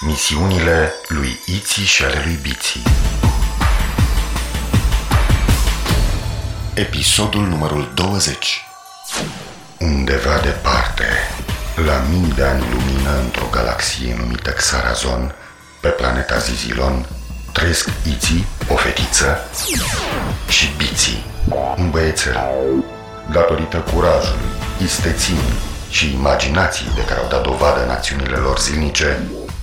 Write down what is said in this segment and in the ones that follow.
Misiunile lui Iți și ale lui Biții Episodul numărul 20 Undeva departe, la mii de ani lumină într-o galaxie numită Xarazon, pe planeta Zizilon, trăiesc Iți, o fetiță, și Biții, un băiețel. Datorită curajului, isteții și imaginației de care au dat dovadă în acțiunile lor zilnice,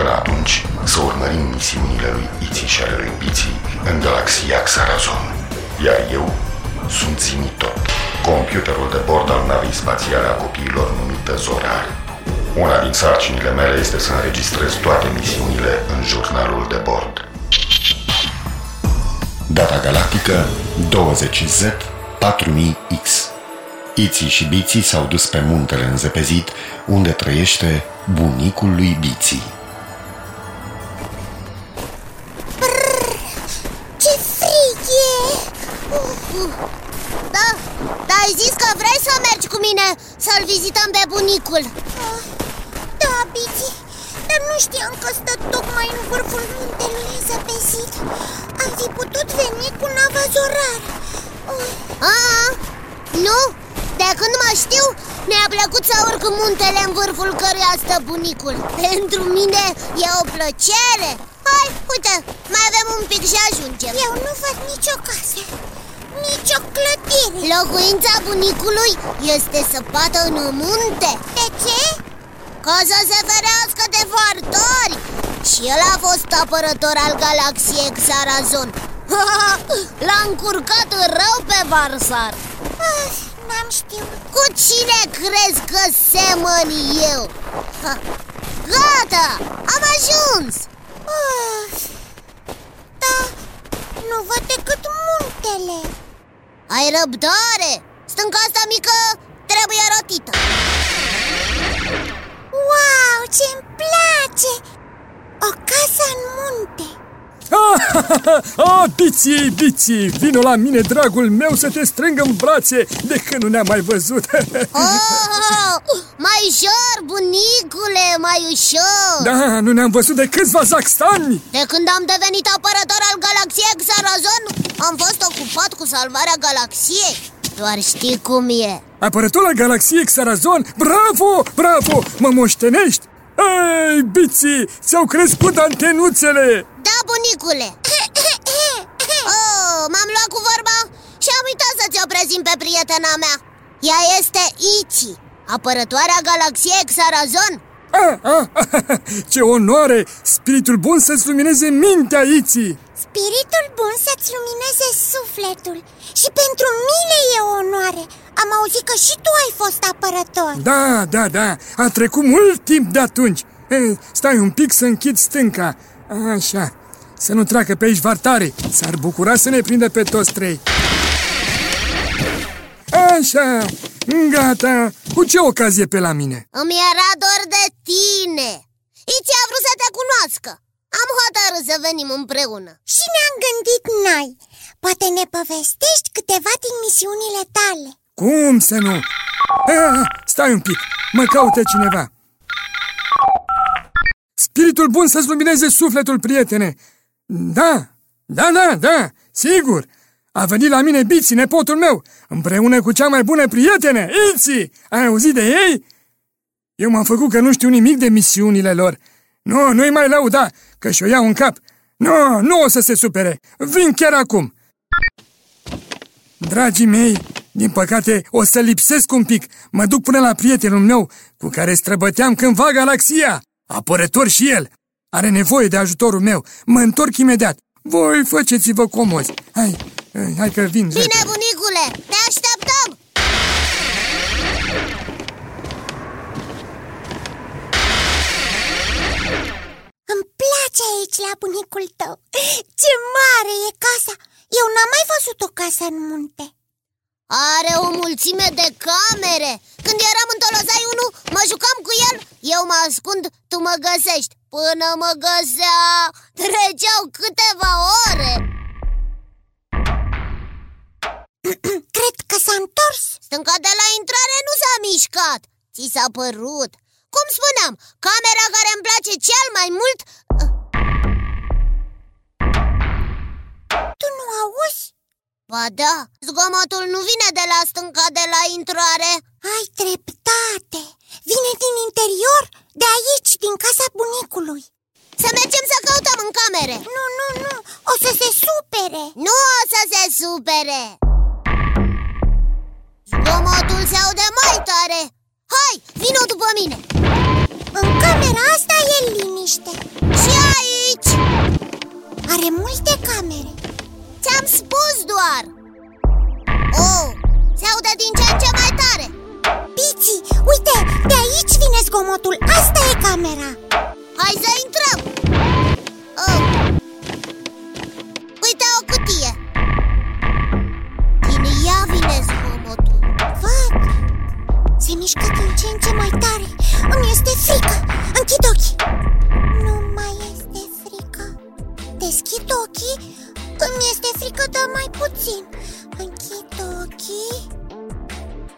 Până atunci, să urmărim misiunile lui Iții și ale lui Biții în galaxia Xarazon. Iar eu sunt Zimitot, computerul de bord al navei spațiale a copiilor numită Zorar. Una din sarcinile mele este să înregistrez toate misiunile în jurnalul de bord. Data galactică 20Z 4000X Iții și Biții s-au dus pe muntele înzepezit unde trăiește bunicul lui Biții. Mine să-l vizităm pe bunicul. Ah, Da, Bici, dar nu știam că stă tocmai în vârful muntelui zăpezit Am fi putut veni cu nava zorar oh, Aa, nu, de când mă știu, mi-a plăcut să urc muntele în vârful căruia stă bunicul. Pentru mine e o plăcere. Hai, uite, mai avem un pic și ajungem. Eu nu văd nicio casă, nicio clădire Locuința bunicului este săpată în munte. De ce? Ca să se ferească de vartori. Și el a fost apărător al galaxiei Xarazon. L-a încurcat rău pe Varsar. Ah, N-am știut. Cu cine crezi că semăn eu? Ha, Gata, am ajuns. Oh, Da, nu văd decât muntele Ai răbdare! Stânca asta mică trebuie rotită. Wow, ce-mi place! O casă în munte. Ah, biții, biții, vino la mine, dragul meu, să te strâng în brațe de când nu ne-am mai văzut. Oh, Mai ușor, bunicule, mai ușor. Da, nu ne-am văzut de câțiva zaxtani. De când am devenit apărător al galaxiei Xarazon Am fost ocupat cu salvarea galaxiei. Doar știi cum e. Apărător al galaxiei Xarazon, bravo, bravo, mă moștenești. Ei, biții, ți-au crescut antenuțele. Da, bunicule. Oh, M-am luat cu vorba și am uitat să ți-o prezint pe prietena mea. Ea este Ichi, apărătoarea galaxiei Xarazon ah, ah, ah, Ce onoare! Spiritul bun să-ți lumineze mintea, Iții! Spiritul bun să-ți lumineze sufletul. Și pentru mine e o onoare. Am auzit că și tu ai fost apărător. Da, da, da, a trecut mult timp de atunci. Ei, Stai un pic să închid stânca. Așa, să nu treacă pe aici vartare. S-ar bucura să ne prindă pe toți trei. Așa, gata. Cu ce ocazie pe la mine? Îmi era dor de tine. Ichi a vrut să te cunoască. Am hotărât să venim împreună. Și ne-am gândit noi. Poate ne povestești câteva din misiunile tale. Cum să nu? Ah, stai un pic, mă caută cineva. Spiritul bun să-ți lumineze sufletul, prietene. Da, da, da, da, sigur A venit la mine Biții, nepotul meu Împreună cu cea mai bună prietene, Iții Ai auzit de ei? Eu m-am făcut că nu știu nimic de misiunile lor. Nu, nu-i mai lăuda, că și-o iau în cap. Nu, nu o să se supere. Vin chiar acum. Dragii mei, din păcate o să lipsesc un pic. Mă duc până la prietenul meu Cu care străbăteam cândva galaxia. Apărător și el. Are nevoie de ajutorul meu. Mă întorc imediat. Voi faceți-vă comozi. Hai, hai că vin Bine, repede. bunicule, ne așteptăm! Îmi place aici la bunicul tău. Ce mare e casa! Eu n-am mai văzut o casă în munte. Are o mulțime de camere. Când eram în Tolozai 1, mă jucam cu el. Eu mă ascund, tu mă găsești. Până mă găsea, treceau câteva ore Cred că s-a întors. Stânca de la intrare nu s-a mișcat. Ți s-a părut. Cum spuneam, camera care îmi place cel mai mult Tu nu auzi? Ba da, zgomotul nu vine de la stânca de la intrare. Ai dreptate. Vine din interior, de aici, din casa bunicului. Să mergem să căutăm în camere. Nu, nu, nu, o să se supere. Nu o să se supere Zgomotul se aude mai tare. Hai, vină după mine. În camera asta e liniște. Și aici. Are multe camere. Ți-am spus doar. Oh, se aude din ce în ce mai tare. Pici, uite, de aici vine zgomotul. Asta e camera. Hai să intrăm. Oh. Se mișcă din ce în ce mai tare. Îmi este frică. Închid ochii. Nu mai este frică. Deschid ochii. Îmi este frică, dar mai puțin. Închid ochii.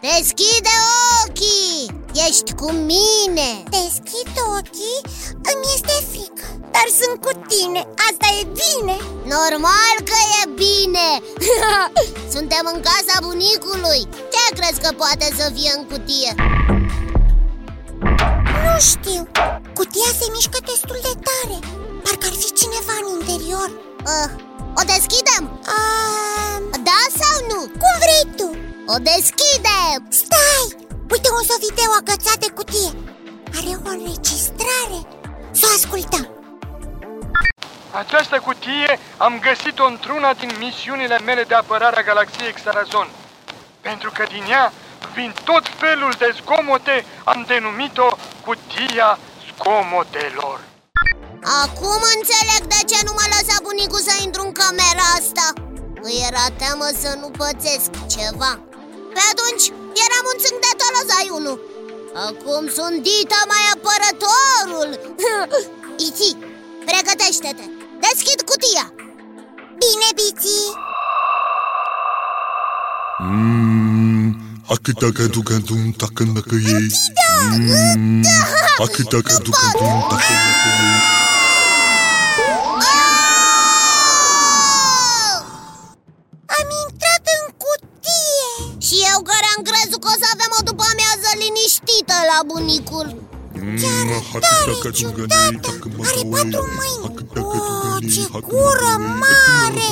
Deschide ochii! Ești cu mine! Deschid ochii. Îmi este frică Dar sunt cu tine Asta e bine Normal că e bine! Suntem în casa bunicului Ce crezi că poate să fie în cutie? Nu știu Cutia se mișcă destul de tare Parcă ar fi cineva în interior Uh, o deschidem? um, Da sau nu? Cum vrei tu O deschidem! Stai! Uite un video agățat de cutie Are o înregistrare Să o ascultăm Această cutie am găsit-o într-una din misiunile mele de apărare a galaxiei Xarazon. Pentru că din ea vin tot felul de zgomote, am denumit-o cutia zgomotelor. Acum înțeleg de ce nu mă lăsa bunicul să intru în camera asta Îi era teamă să nu pățesc ceva Pe atunci eram un țânc de tolozai 1 Acum sunt dita mai apărătorul Iti, pregătește-te. Deschid cutia. Bine, Biții Mmm, Akita kadu kadu takan naka ye. Mmm, Akita kadu kadu takan naka ye. Am intrat în cutie. Și eu care am crezut că o să avem o după amiază liniștită la bunicul Mmm, Tare ciudată Are patru mâini Oh, ce gură mare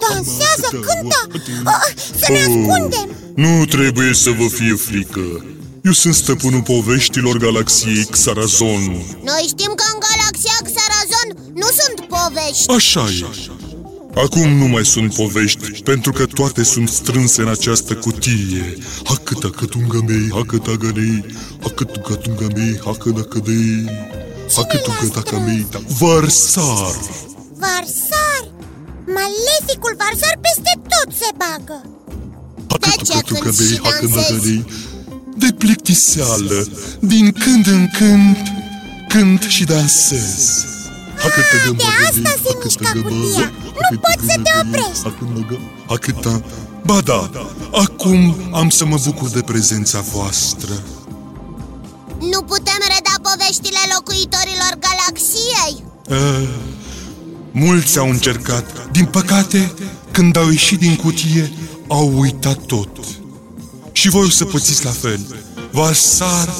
Dansează, cântă oh, Să ne ascundem Nu trebuie să vă fie frică. Eu sunt stăpânul poveștilor galaxiei Xarazon. Noi știm că în galaxia Xarazon nu sunt povești Așa e. Acum nu mai sunt povești, pentru că toate sunt strânse în această cutie. Hakata katunga mei, hakata ganei, hakatu katunga mei, hakana kadei, hakatu kataka mei, Varsar. Varsar Maleficul Varsar peste tot se bagă Hakatu ce katunga cânti mei, și hakana dansezi? ganei. De plictiseală, din când în când, cânt și dansez. Hakata de asta se mișcă cutia. Nu poți să te oprești. Hakata, ba da, acum am să mă bucur de prezența voastră. Nu putem reda poveștile locuitorilor galaxiei Uh, mulți au încercat. Din păcate, când au ieșit din cutie, au uitat tot. Și voi o să pățiți la fel. Vasar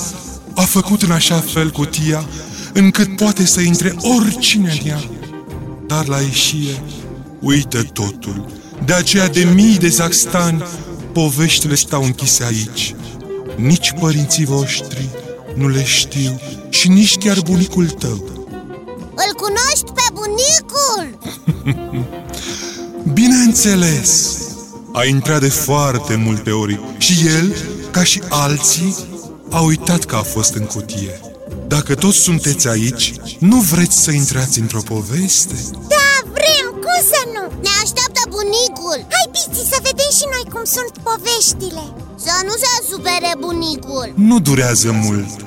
a făcut în așa fel cutia încât poate să intre oricine în ea. Dar la ieșire uită totul. De aceea de mii de zaxtani poveștile stau închise aici. Nici părinții voștri nu le știu și nici chiar bunicul tău. Îl cunoști pe bunicul? Bineînțeles! A intrat de foarte multe ori și el, ca și alții, a uitat că a fost în cutie. Dacă toți sunteți aici, nu vreți să intrați într-o poveste? Da, vrem, cum să nu? Ne așteaptă bunicul Hai, Biți, să vedem și noi cum sunt poveștile Să nu se supere bunicul Nu durează mult.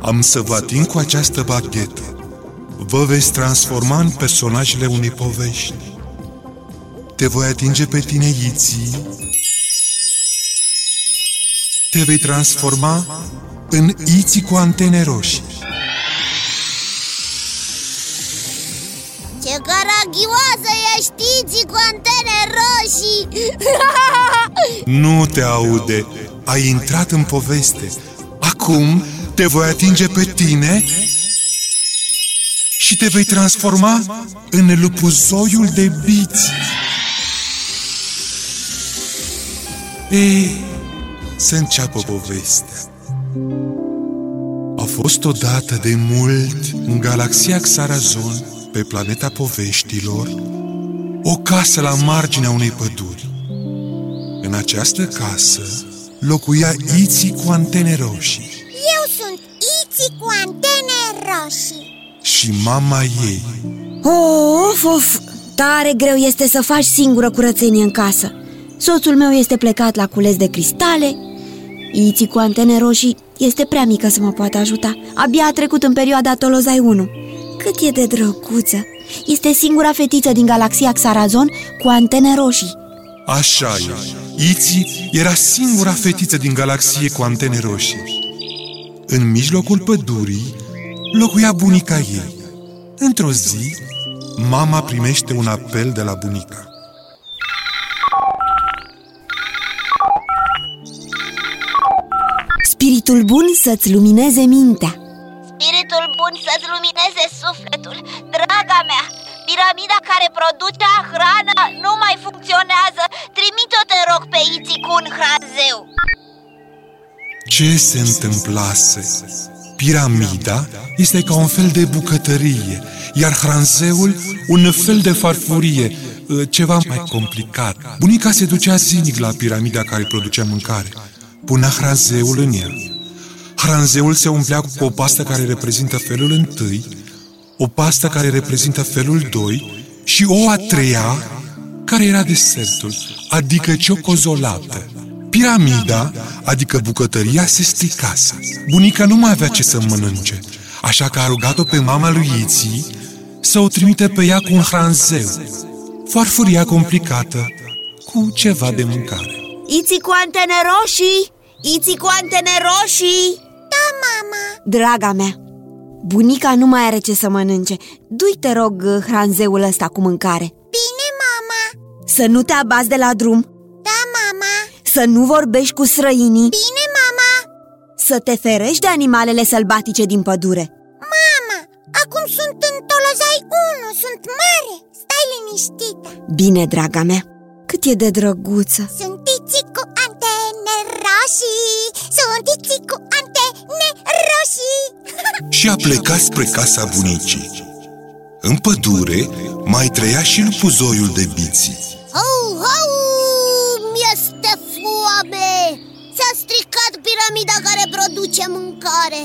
Am să vă ating cu această baghetă. Vă veți transforma în personajele unei povești. Te voi atinge pe tine, Iții. Te vei transforma în Iții cu antene roșii. Ce caragioasă ești, Iții, cu antene roșii Nu te aude, ai intrat în poveste. Acum te voi atinge pe tine și te vei transforma în lupuzoiul de biți. Ei, să înceapă povestea. A fost odată de mult în galaxia Xarazon, pe planeta poveștilor, o casă la marginea unei păduri. În această casă locuia Iții cu antene roșii. Eu sunt Iți cu antene roșii. Și mama ei. Of, of, tare greu este să faci singură curățenie în casă. Soțul meu este plecat la cules de cristale. Iții cu antene roșii este prea mică să mă poată ajuta. Abia a trecut în perioada Tolozai 1 Cât e de drăguță Este singura fetiță din galaxia Xarazon cu antene roșii Așa e. Iții era singura fetiță din galaxie cu antene roșii. În mijlocul pădurii locuia bunica ei. Într-o zi, mama primește un apel de la bunica. Spiritul bun să-ți lumineze mintea care producea hrană nu mai funcționează Trimite-o, te rog, pe Iții cu un hranzeu Ce se întâmplase? Piramida este ca un fel de bucătărie, iar hranzeul un fel de farfurie, ceva mai complicat. Bunica se ducea zilnic la piramida care producea mâncare. Punea hranzeul în ea. Hranzeul se umplea cu o pastă care reprezintă felul întâi, o pastă care reprezintă felul 2 și o a treia care era desertul, adică ciocozolată. Piramida, adică bucătăria, se stricase. Bunica nu mai avea ce să mănânce, așa că a rugat-o pe mama lui Iții să o trimite pe ea cu un hranzeu. Farfuria complicată, cu ceva de mâncare. Iții cu antene roșii Iții cu antene roșii Da, mama Draga mea, bunica nu mai are ce să mănânce. Du-i, te rog, hranzeul ăsta cu mâncare. Bine, mama. Să nu te abazi de la drum. Da, mama. Să nu vorbești cu străinii. Bine, mama. Să te ferești de animalele sălbatice din pădure. Mama, acum sunt în Tolozai 1 Sunt mare. Stai liniștită Bine, draga mea, cât e de drăguță. Sunt Iți cu antene roșii Sunt Iți cu antene roșii și a plecat spre casa bunicii. În pădure mai trăia și lupuzoiul de biții. Au, au, mi-este foame S-a stricat piramida care produce mâncare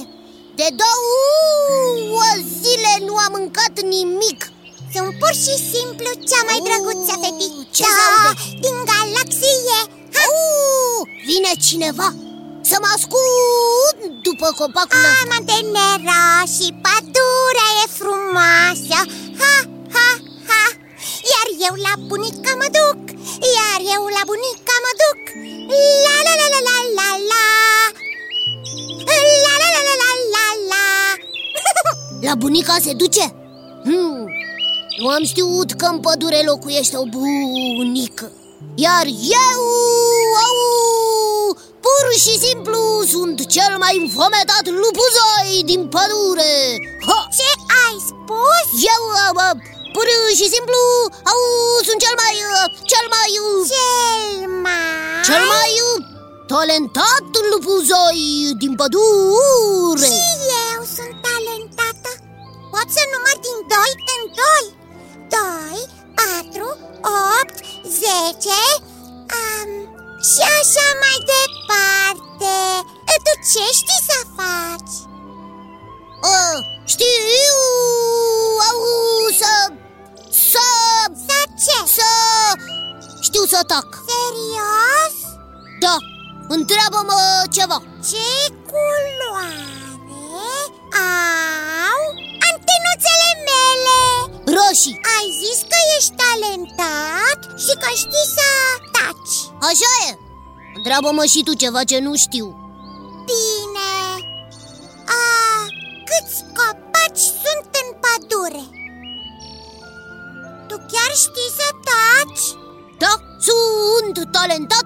De două zile nu am mâncat nimic Sunt pur și simplu cea mai drăguță Oh, fetiță ce se aude? Din galaxie ha? Uh, vine cineva să mă ascund după copacul ăsta Am antene roșii, pădurea e frumoasă. Ha, ha, ha. Iar eu la bunica mă duc. Iar eu la bunica mă duc. La la la la la la la. La la la la la la la. La bunica se duce? Hmm, nu am știut că în pădure locuiește o bunică. Iar eu, au, pur și simplu sunt cel mai înfometat lupuzoi din pădure. Ha! Ce ai spus? Eu, uh, uh, pur și simplu, au, sunt cel mai, uh, cel mai, uh, Cel mai... cel mai uh, talentat lupuzoi din pădure. Și eu sunt talentată. Pot să număr din 2 în 2 2, 4, 8, 10 um, Și așa mai departe Tu ce știi să faci? Uh, știu au, să... Să... Să ce? Să... Știu să tac Serios? Da, întreabă-mă ceva Ce culoare au antenuțele mele? Roșii Ai zis că ești talentat și că știi să taci Așa e Întreabă-mă și tu ceva ce nu știu Bine A, Câți copaci sunt în pădure? Tu chiar știi să taci? Da, sunt talentat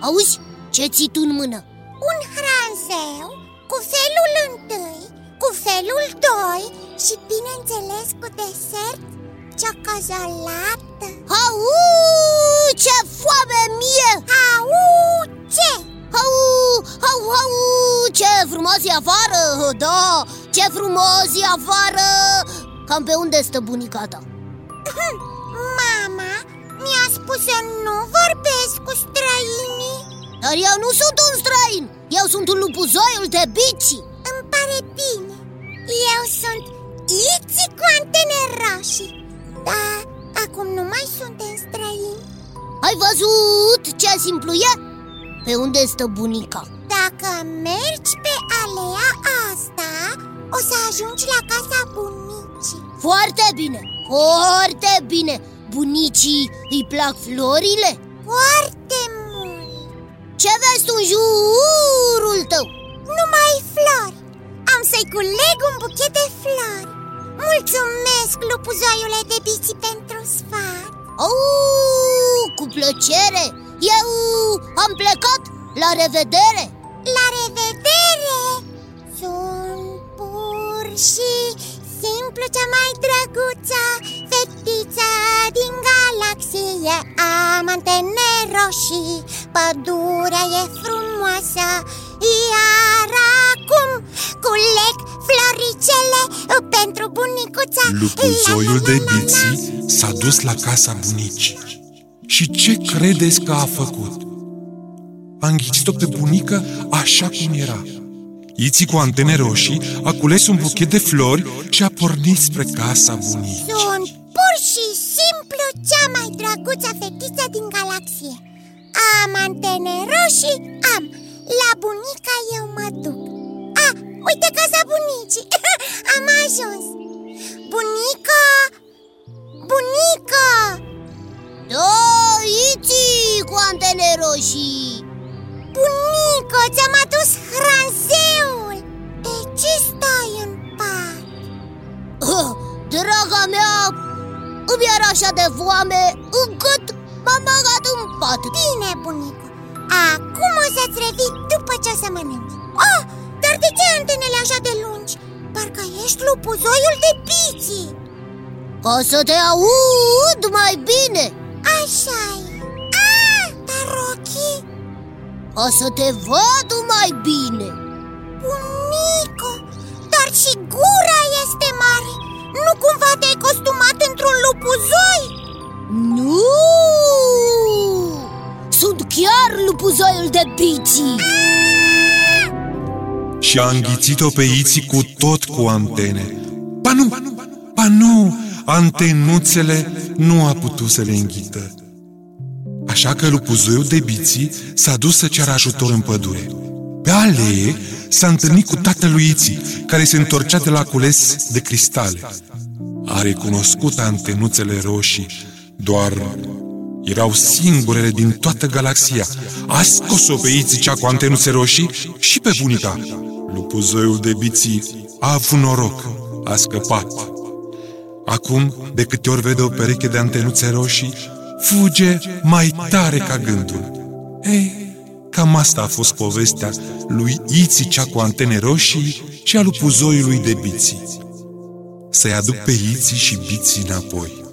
Auzi, ce ții tu în mână? Un hranzeu cu felul întâi, cu felul doi și bineînțeles cu desert ciocolată Au, ce foame mie! Au, ce? Au, au, au, ce frumos e afară! Da, ce frumos e afară! Cam pe unde stă bunica ta? Mama mi-a spus să nu vorbesc cu străinii Dar eu nu sunt un străin Eu sunt un lupuzoiul de bici Îmi pare bine Eu sunt Iți cu antene roșii Dar acum nu mai suntem străini Ai văzut ce simplu e? Pe unde stă bunica? Dacă mergi pe alea asta O să ajungi la casa bunicii Foarte bine, foarte bine Bunicii îi plac florile? Foarte mult Ce vezi tu în jurul tău? Numai flori Am să-i culeg un buchet de flori Mulțumesc, lupuzoiule de bici, pentru sfat. Oh, cu plăcere. Eu am plecat, la revedere. La revedere! Sunt pur și simplu cea mai drăguță Fetiță din galaxie. Am antene roșii Pădurea e frumoasă Iar acum culeg floricele Pentru bunicuța Lupuzoiul La, la, de la, la, la. biții s-a dus la casa bunicii. Și ce credeți că a făcut? A înghițit-o pe bunică așa cum era. Iții cu antene roșii a cules un buchet de flori și a pornit spre casa bunicii. Sunt pur și simplu cea mai drăguță fetiță din galaxie Am antene roșii, am La bunica eu mă duc A, uite casa bunicii. Am ajuns. Bunica! Bunica! Da, Iții cu antene roșii. Bunică, ți-am adus hranzeul. De ce stai în pat? Ah, Draga mea, îmi era așa de foame încât m-am băgat în pat. Bine, bunică. Acum o să-ți revii după ce o să mănânci. Oh, dar de ce antenele așa de lungi? Parcă ești lupuzoiul de piții Ca să te aud mai bine așa e Ah, dar ochii? Ca să te văd mai bine Bunică, dar și gura este mare Nu cumva te-ai costumat într-un lupuzoi? Nu! Sunt chiar lupuzoiul de biții Și a înghițit-o pe Iții cu tot cu antene. Ba nu, ba nu, antenuțele nu a putut să le înghită. Așa că lupuzoiul de biții s-a dus să ceară ajutor în pădure. Pe alee s-a întâlnit cu tatălui Iții, care se întorcea de la cules de cristale. A recunoscut antenuțele roșii, doar erau singurele din toată galaxia. A scos-o pe Iții cea cu antenuțe roșii și pe bunica. Lupuzoiul de biții a avut noroc, a scăpat. Acum, de câte ori vede o pereche de antenuțe roșii, fuge mai tare ca gândul. Ei, cam asta a fost povestea lui Iții cea cu antene roșii și a lupuzoiului de biții. Să-i aduc pe Iții și biții înapoi.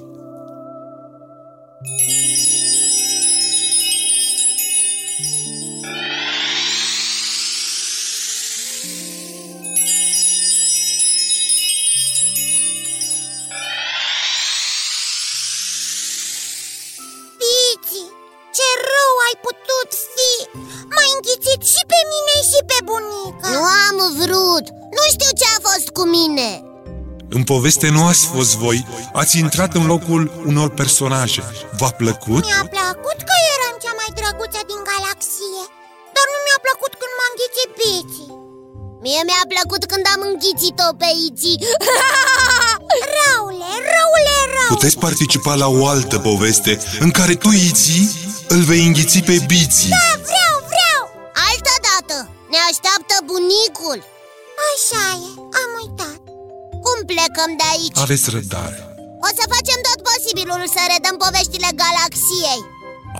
Poveste nu ați fost voi, ați intrat în locul unor personaje. V-a plăcut? Mi-a plăcut că eram cea mai drăguță din galaxie Dar nu mi-a plăcut când m-a înghițit biții Mie mi-a plăcut când am înghițit-o pe Iții Răule, răule, rău Puteți participa la o altă poveste în care tu, Iții, îl vei înghiți pe Biții. Da, Cum plecăm de aici? Aveți răbdare. O să facem tot posibilul să redăm poveștile galaxiei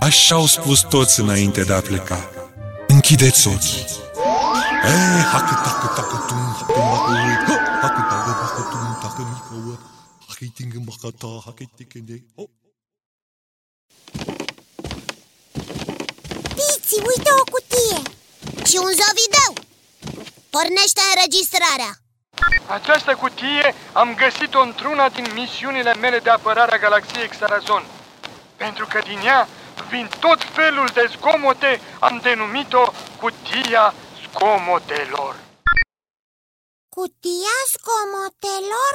Așa au spus toți înainte de a pleca. Închideți ochii. Eh, hacă, tacă, tacă, tum, tum, bacă, hă, hacă, tacă, bacă, tum, tacă, mică, ă, hacă, tingă, bacă, ta, hacă, tică, de, oh. Biții, uite o cutie Și un zovideu Pornește înregistrarea Această cutie am găsit-o într-una din misiunile mele de apărare a galaxiei Xarazon. Pentru că din ea vin tot felul de zgomote, am denumit-o cutia zgomotelor. Cutia scomotelor?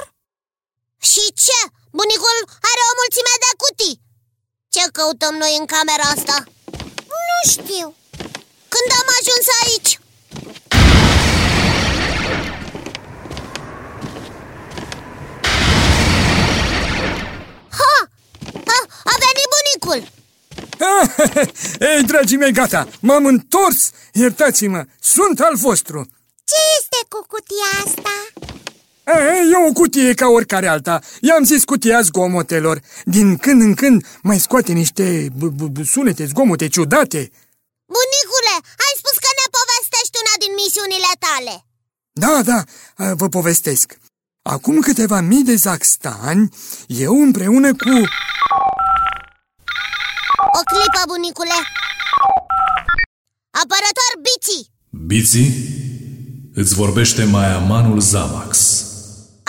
Și ce? Bunicul are o mulțime de cutii Ce căutăm noi în camera asta? Nu știu Când am ajuns aici? Ha! Ha! A venit bunicul! Ei, dragii mei, gata, m-am întors! Iertați-mă, sunt al vostru! Ce este cu cutia asta? E, e o cutie ca oricare alta. I-am zis cutia zgomotelor. Din când în când mai scoate niște b- b- b- sunete, zgomote ciudate. Bunicule, ai spus că ne povestești una din misiunile tale Da, da, a, vă povestesc. Acum câteva mii de zaxtani, eu împreună cu... O clipă, bunicule Apărător Bici Biții, îți vorbește mai amanul Zamax.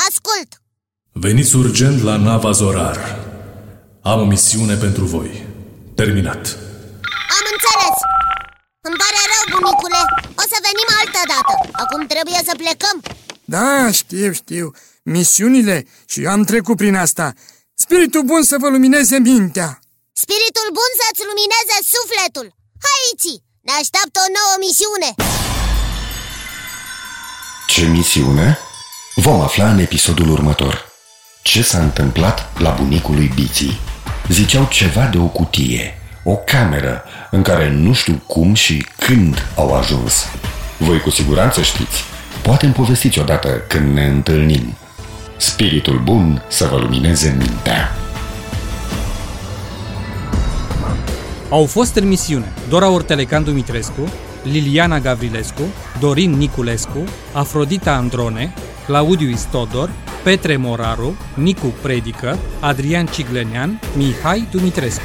Ascult Veniți urgent la nava Zorar. Am o misiune pentru voi. Terminat. Am înțeles Îmi pare rău, bunicule O să venim altă dată Acum trebuie să plecăm Da, știu, știu. Misiunile și eu am trecut prin asta. Spiritul bun să vă lumineze mintea. Spiritul bun să-ți lumineze sufletul Haiți, ne așteaptă o nouă misiune Ce misiune? Vom afla în episodul următor. Ce s-a întâmplat la bunicul lui Biții? Ziceau ceva de o cutie, o cameră în care nu știu cum și când au ajuns. Voi cu siguranță știți. Poate îmi povestiți odată când ne întâlnim. Spiritul bun să vă lumineze mintea. Au fost în misiune Dora Ortelecan Dumitrescu, Liliana Gavrilescu, Dorin Niculescu, Afrodita Androne, Claudiu Istodor, Petre Moraru, Nicu Predică, Adrian Ciglenean, Mihai Dumitrescu.